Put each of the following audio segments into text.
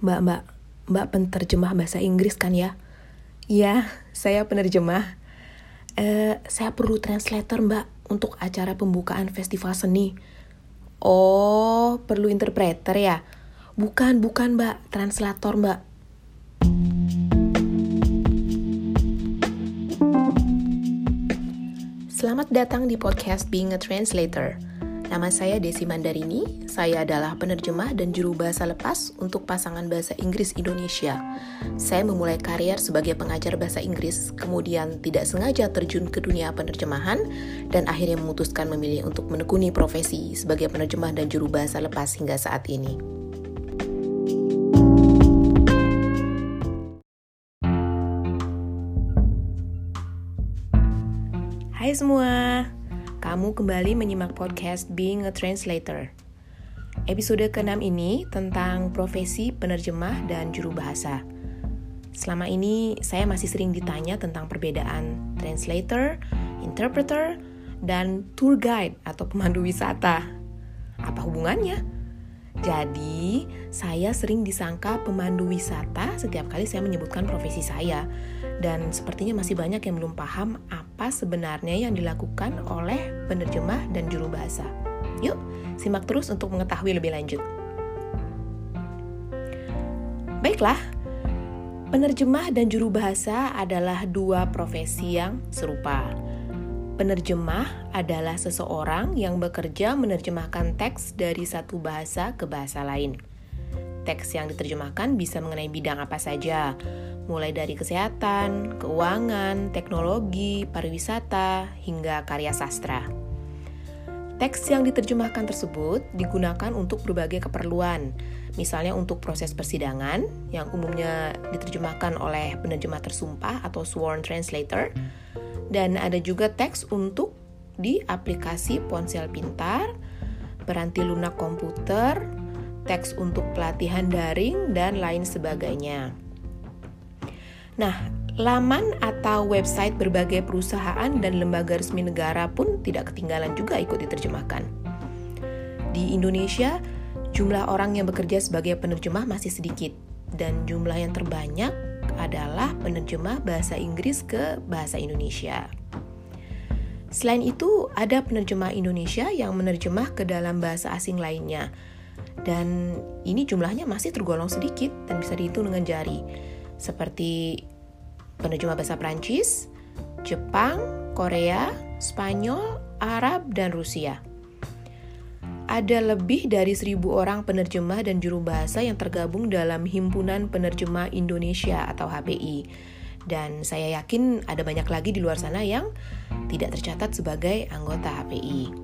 Mbak, Mbak, Mbak penerjemah bahasa Inggris kan ya? Iya, saya penerjemah. Eh, saya perlu translator Mbak untuk acara pembukaan festival seni. Oh, perlu interpreter ya? Bukan, bukan Mbak, translator Mbak. Selamat datang di podcast Being a Translator. Nama saya Desi Mandarini, saya adalah penerjemah dan juru bahasa lepas untuk pasangan bahasa Inggris Indonesia. Saya memulai karier sebagai pengajar bahasa Inggris, kemudian tidak sengaja terjun ke dunia penerjemahan, dan akhirnya memutuskan memilih untuk menekuni profesi sebagai penerjemah dan juru bahasa lepas hingga saat ini. Hai semua, kamu kembali menyimak podcast Being a Translator. Episode ke-6 ini tentang profesi penerjemah dan juru bahasa. Selama ini saya masih sering ditanya tentang perbedaan translator, interpreter, dan tour guide atau pemandu wisata. Apa hubungannya? Jadi, saya sering disangka pemandu wisata setiap kali saya menyebutkan profesi saya. Dan sepertinya masih banyak yang belum paham apa sebenarnya yang dilakukan oleh penerjemah dan juru bahasa. Yuk, simak terus untuk mengetahui lebih lanjut. Baiklah, penerjemah dan juru bahasa adalah dua profesi yang serupa. Penerjemah adalah seseorang yang bekerja menerjemahkan teks dari satu bahasa ke bahasa lain. Teks yang diterjemahkan bisa mengenai bidang apa saja, mulai dari kesehatan, keuangan, teknologi, pariwisata, hingga karya sastra. Teks yang diterjemahkan tersebut digunakan untuk berbagai keperluan, misalnya untuk proses persidangan yang umumnya diterjemahkan oleh penerjemah tersumpah atau sworn translator, dan ada juga teks untuk di aplikasi ponsel pintar, peranti lunak komputer, teks untuk pelatihan daring, dan lain sebagainya. Nah, laman atau website berbagai perusahaan dan lembaga resmi negara pun tidak ketinggalan juga ikut diterjemahkan. Di Indonesia, jumlah orang yang bekerja sebagai penerjemah masih sedikit, dan jumlah yang terbanyak adalah penerjemah bahasa Inggris ke bahasa Indonesia. Selain itu, ada penerjemah Indonesia yang menerjemah ke dalam bahasa asing lainnya. Dan ini jumlahnya masih tergolong sedikit dan bisa dihitung dengan jari. Seperti penerjemah bahasa Prancis, Jepang, Korea, Spanyol, Arab, dan Rusia ada lebih dari seribu orang penerjemah dan juru bahasa yang tergabung dalam Himpunan Penerjemah Indonesia atau HPI. Dan saya yakin ada banyak lagi di luar sana yang tidak tercatat sebagai anggota HPI.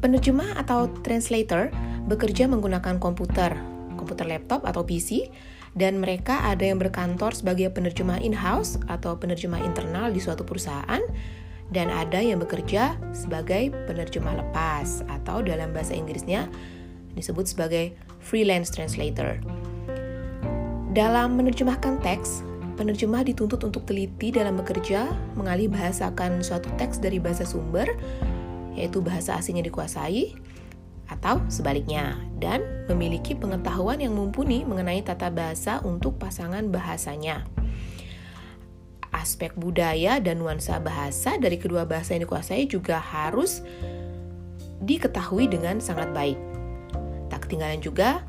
Penerjemah atau translator bekerja menggunakan komputer, komputer laptop atau PC, dan mereka ada yang berkantor sebagai penerjemah in-house atau penerjemah internal di suatu perusahaan, dan ada yang bekerja sebagai penerjemah lepas atau dalam bahasa Inggrisnya disebut sebagai freelance translator. Dalam menerjemahkan teks, penerjemah dituntut untuk teliti dalam bekerja mengalih bahasakan suatu teks dari bahasa sumber, yaitu bahasa asingnya dikuasai, atau sebaliknya, dan memiliki pengetahuan yang mumpuni mengenai tata bahasa untuk pasangan bahasanya aspek budaya dan nuansa bahasa dari kedua bahasa yang dikuasai juga harus diketahui dengan sangat baik. Tak ketinggalan juga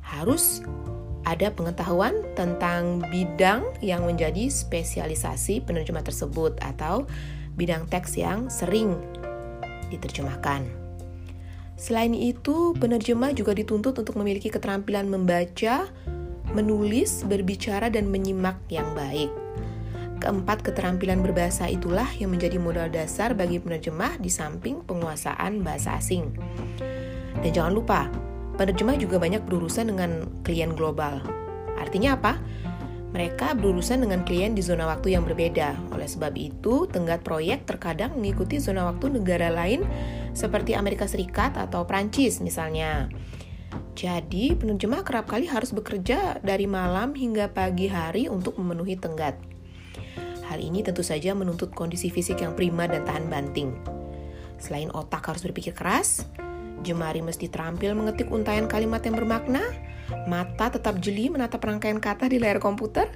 harus ada pengetahuan tentang bidang yang menjadi spesialisasi penerjemah tersebut atau bidang teks yang sering diterjemahkan. Selain itu, penerjemah juga dituntut untuk memiliki keterampilan membaca, menulis, berbicara, dan menyimak yang baik. Keempat keterampilan berbahasa itulah yang menjadi modal dasar bagi penerjemah di samping penguasaan bahasa asing. Dan jangan lupa, penerjemah juga banyak berurusan dengan klien global. Artinya apa? Mereka berurusan dengan klien di zona waktu yang berbeda. Oleh sebab itu, tenggat proyek terkadang mengikuti zona waktu negara lain seperti Amerika Serikat atau Prancis misalnya. Jadi, penerjemah kerap kali harus bekerja dari malam hingga pagi hari untuk memenuhi tenggat. Hal ini tentu saja menuntut kondisi fisik yang prima dan tahan banting. Selain otak harus berpikir keras, jemari mesti terampil mengetik untayan kalimat yang bermakna, Mata tetap jeli menatap rangkaian kata di layar komputer,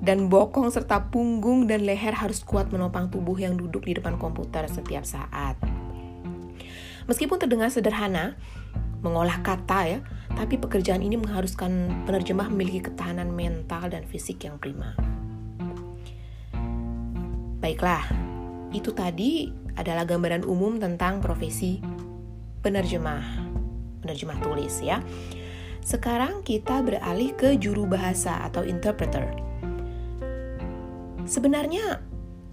dan bokong serta punggung dan leher harus kuat menopang tubuh yang duduk di depan komputer setiap saat. Meskipun terdengar sederhana, mengolah kata ya, tapi pekerjaan ini mengharuskan penerjemah memiliki ketahanan mental dan fisik yang prima. Baiklah, itu tadi adalah gambaran umum tentang profesi penerjemah, penerjemah tulis ya. Sekarang kita beralih ke juru bahasa atau interpreter. Sebenarnya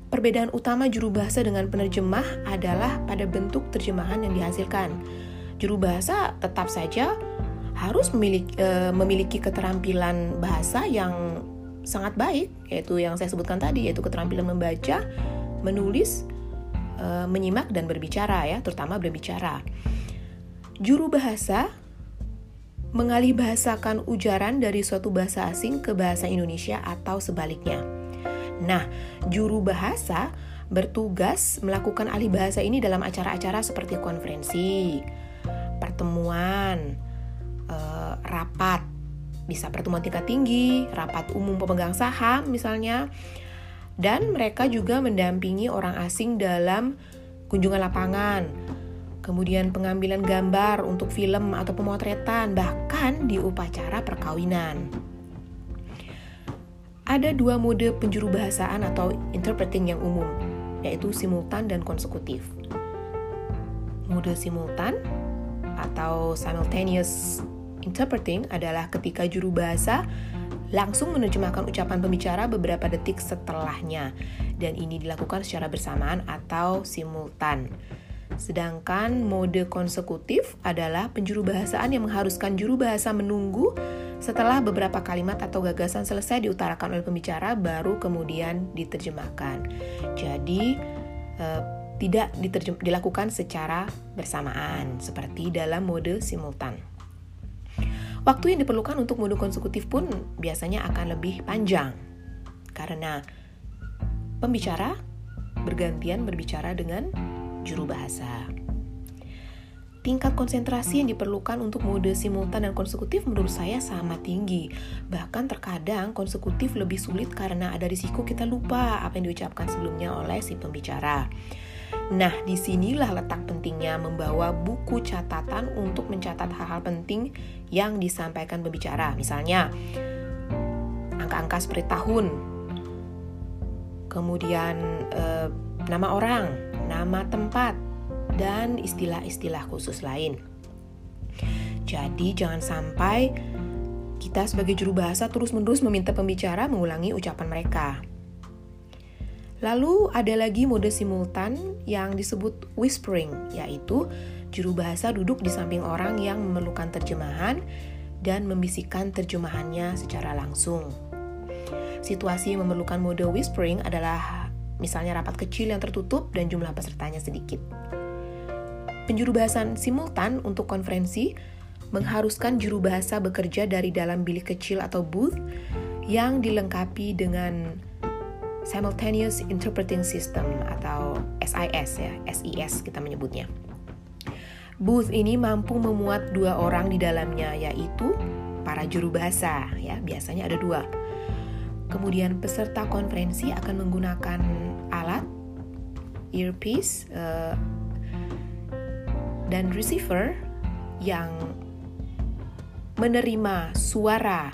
perbedaan utama juru bahasa dengan penerjemah adalah pada bentuk terjemahan yang dihasilkan. Juru bahasa tetap saja harus memiliki, e, memiliki keterampilan bahasa yang sangat baik, yaitu yang saya sebutkan tadi, yaitu keterampilan membaca, menulis, e, menyimak dan berbicara ya, terutama berbicara. Juru bahasa mengalih bahasakan ujaran dari suatu bahasa asing ke bahasa Indonesia atau sebaliknya. Nah, juru bahasa bertugas melakukan alih bahasa ini dalam acara-acara seperti konferensi, pertemuan, eh, rapat, bisa pertemuan tingkat tinggi, rapat umum pemegang saham misalnya, dan mereka juga mendampingi orang asing dalam kunjungan lapangan, kemudian pengambilan gambar untuk film atau pemotretan, bahkan di upacara perkawinan. Ada dua mode penjuru bahasaan atau interpreting yang umum, yaitu simultan dan konsekutif. Mode simultan atau simultaneous interpreting adalah ketika juru bahasa langsung menerjemahkan ucapan pembicara beberapa detik setelahnya, dan ini dilakukan secara bersamaan atau simultan. Sedangkan mode konsekutif adalah penjuru bahasaan yang mengharuskan juru bahasa menunggu setelah beberapa kalimat atau gagasan selesai diutarakan oleh pembicara baru kemudian diterjemahkan. Jadi eh, tidak diterjem dilakukan secara bersamaan seperti dalam mode simultan. Waktu yang diperlukan untuk mode konsekutif pun biasanya akan lebih panjang karena pembicara bergantian berbicara dengan juru bahasa. Tingkat konsentrasi yang diperlukan untuk mode simultan dan konsekutif menurut saya sama tinggi. Bahkan terkadang konsekutif lebih sulit karena ada risiko kita lupa apa yang diucapkan sebelumnya oleh si pembicara. Nah, di sinilah letak pentingnya membawa buku catatan untuk mencatat hal-hal penting yang disampaikan pembicara. Misalnya, angka-angka seperti tahun, kemudian eh, nama orang, nama tempat, dan istilah-istilah khusus lain. Jadi jangan sampai kita sebagai juru bahasa terus-menerus meminta pembicara mengulangi ucapan mereka. Lalu ada lagi mode simultan yang disebut whispering, yaitu juru bahasa duduk di samping orang yang memerlukan terjemahan dan membisikkan terjemahannya secara langsung. Situasi yang memerlukan mode whispering adalah misalnya rapat kecil yang tertutup dan jumlah pesertanya sedikit. Penjuru bahasan simultan untuk konferensi mengharuskan juru bahasa bekerja dari dalam bilik kecil atau booth yang dilengkapi dengan Simultaneous Interpreting System atau SIS ya, SIS kita menyebutnya. Booth ini mampu memuat dua orang di dalamnya yaitu para juru bahasa ya, biasanya ada dua Kemudian peserta konferensi akan menggunakan alat earpiece uh, dan receiver yang menerima suara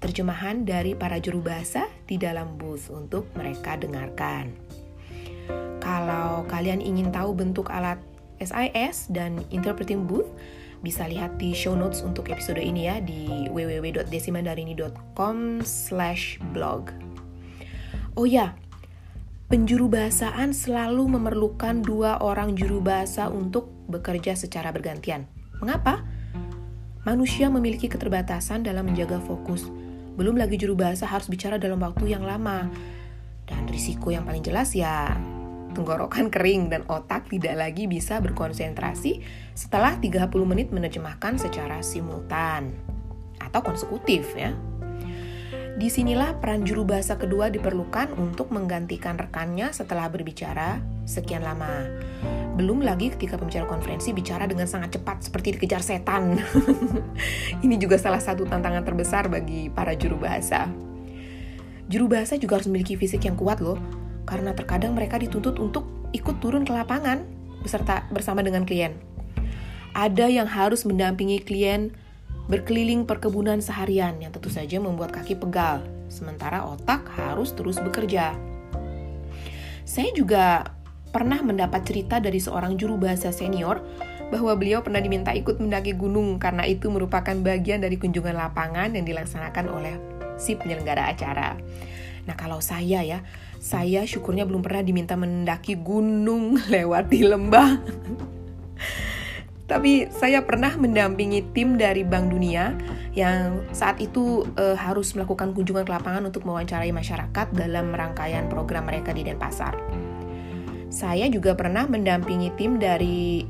terjemahan dari para juru bahasa di dalam booth untuk mereka dengarkan. Kalau kalian ingin tahu bentuk alat SIS dan interpreting booth, bisa lihat di show notes untuk episode ini ya di www.desimandarini.com slash blog. Oh ya, penjuru bahasaan selalu memerlukan dua orang juru bahasa untuk bekerja secara bergantian. Mengapa? Manusia memiliki keterbatasan dalam menjaga fokus. Belum lagi juru bahasa harus bicara dalam waktu yang lama. Dan risiko yang paling jelas ya tenggorokan kering dan otak tidak lagi bisa berkonsentrasi setelah 30 menit menerjemahkan secara simultan atau konsekutif ya. Di sinilah peran juru bahasa kedua diperlukan untuk menggantikan rekannya setelah berbicara sekian lama. Belum lagi ketika pembicara konferensi bicara dengan sangat cepat seperti dikejar setan. Ini juga salah satu tantangan terbesar bagi para juru bahasa. Juru bahasa juga harus memiliki fisik yang kuat loh, karena terkadang mereka dituntut untuk ikut turun ke lapangan beserta bersama dengan klien. Ada yang harus mendampingi klien berkeliling perkebunan seharian yang tentu saja membuat kaki pegal, sementara otak harus terus bekerja. Saya juga pernah mendapat cerita dari seorang juru bahasa senior bahwa beliau pernah diminta ikut mendaki gunung karena itu merupakan bagian dari kunjungan lapangan yang dilaksanakan oleh si penyelenggara acara. Nah, kalau saya ya, saya syukurnya belum pernah diminta mendaki gunung lewat di lembah. Tapi saya pernah mendampingi tim dari Bank Dunia yang saat itu e, harus melakukan kunjungan ke lapangan untuk mewawancarai masyarakat dalam rangkaian program mereka di Denpasar. Saya juga pernah mendampingi tim dari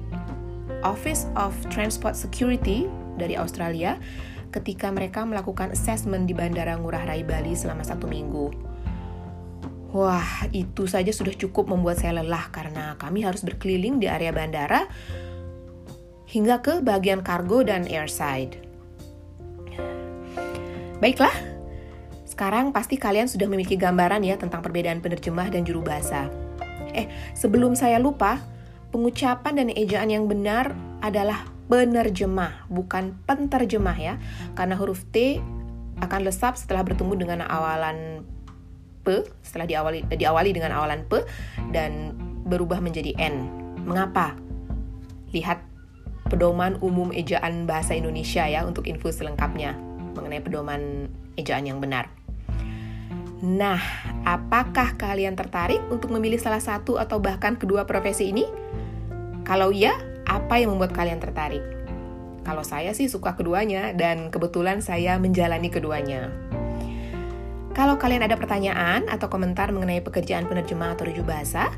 Office of Transport Security dari Australia ketika mereka melakukan assessment di Bandara Ngurah Rai Bali selama satu minggu. Wah, itu saja sudah cukup membuat saya lelah karena kami harus berkeliling di area bandara hingga ke bagian kargo dan airside. Baiklah, sekarang pasti kalian sudah memiliki gambaran ya tentang perbedaan penerjemah dan juru bahasa. Eh, sebelum saya lupa, pengucapan dan ejaan yang benar adalah penerjemah, bukan penterjemah ya. Karena huruf T akan lesap setelah bertemu dengan awalan P, setelah diawali diawali dengan awalan P dan berubah menjadi N. Mengapa? Lihat pedoman umum ejaan bahasa Indonesia ya untuk info selengkapnya mengenai pedoman ejaan yang benar. Nah, apakah kalian tertarik untuk memilih salah satu atau bahkan kedua profesi ini? Kalau iya, apa yang membuat kalian tertarik? Kalau saya sih suka keduanya dan kebetulan saya menjalani keduanya. Kalau kalian ada pertanyaan atau komentar mengenai pekerjaan penerjemah atau rujuk bahasa,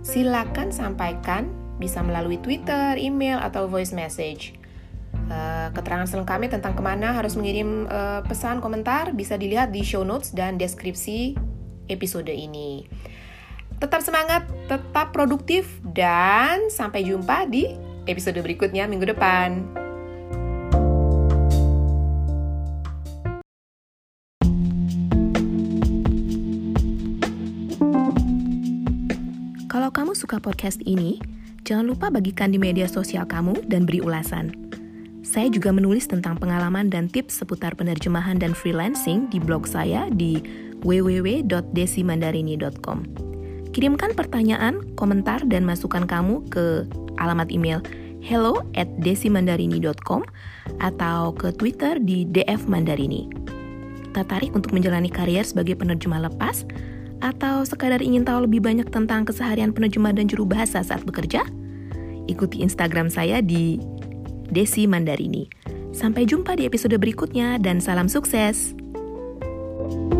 silakan sampaikan bisa melalui Twitter, email, atau voice message. Uh, keterangan selengkapnya tentang ke mana harus mengirim uh, pesan komentar bisa dilihat di show notes dan deskripsi episode ini. Tetap semangat, tetap produktif, dan sampai jumpa di episode berikutnya minggu depan. Kalau kamu suka podcast ini, Jangan lupa bagikan di media sosial kamu dan beri ulasan. Saya juga menulis tentang pengalaman dan tips seputar penerjemahan dan freelancing di blog saya di www.desimandarini.com. Kirimkan pertanyaan, komentar, dan masukan kamu ke alamat email hello at desimandarini.com atau ke Twitter di DF Mandarini. Tertarik untuk menjalani karier sebagai penerjemah lepas? Atau sekadar ingin tahu lebih banyak tentang keseharian penerjemah dan juru bahasa saat bekerja? ikuti Instagram saya di Desi Mandarini. Sampai jumpa di episode berikutnya dan salam sukses. thank you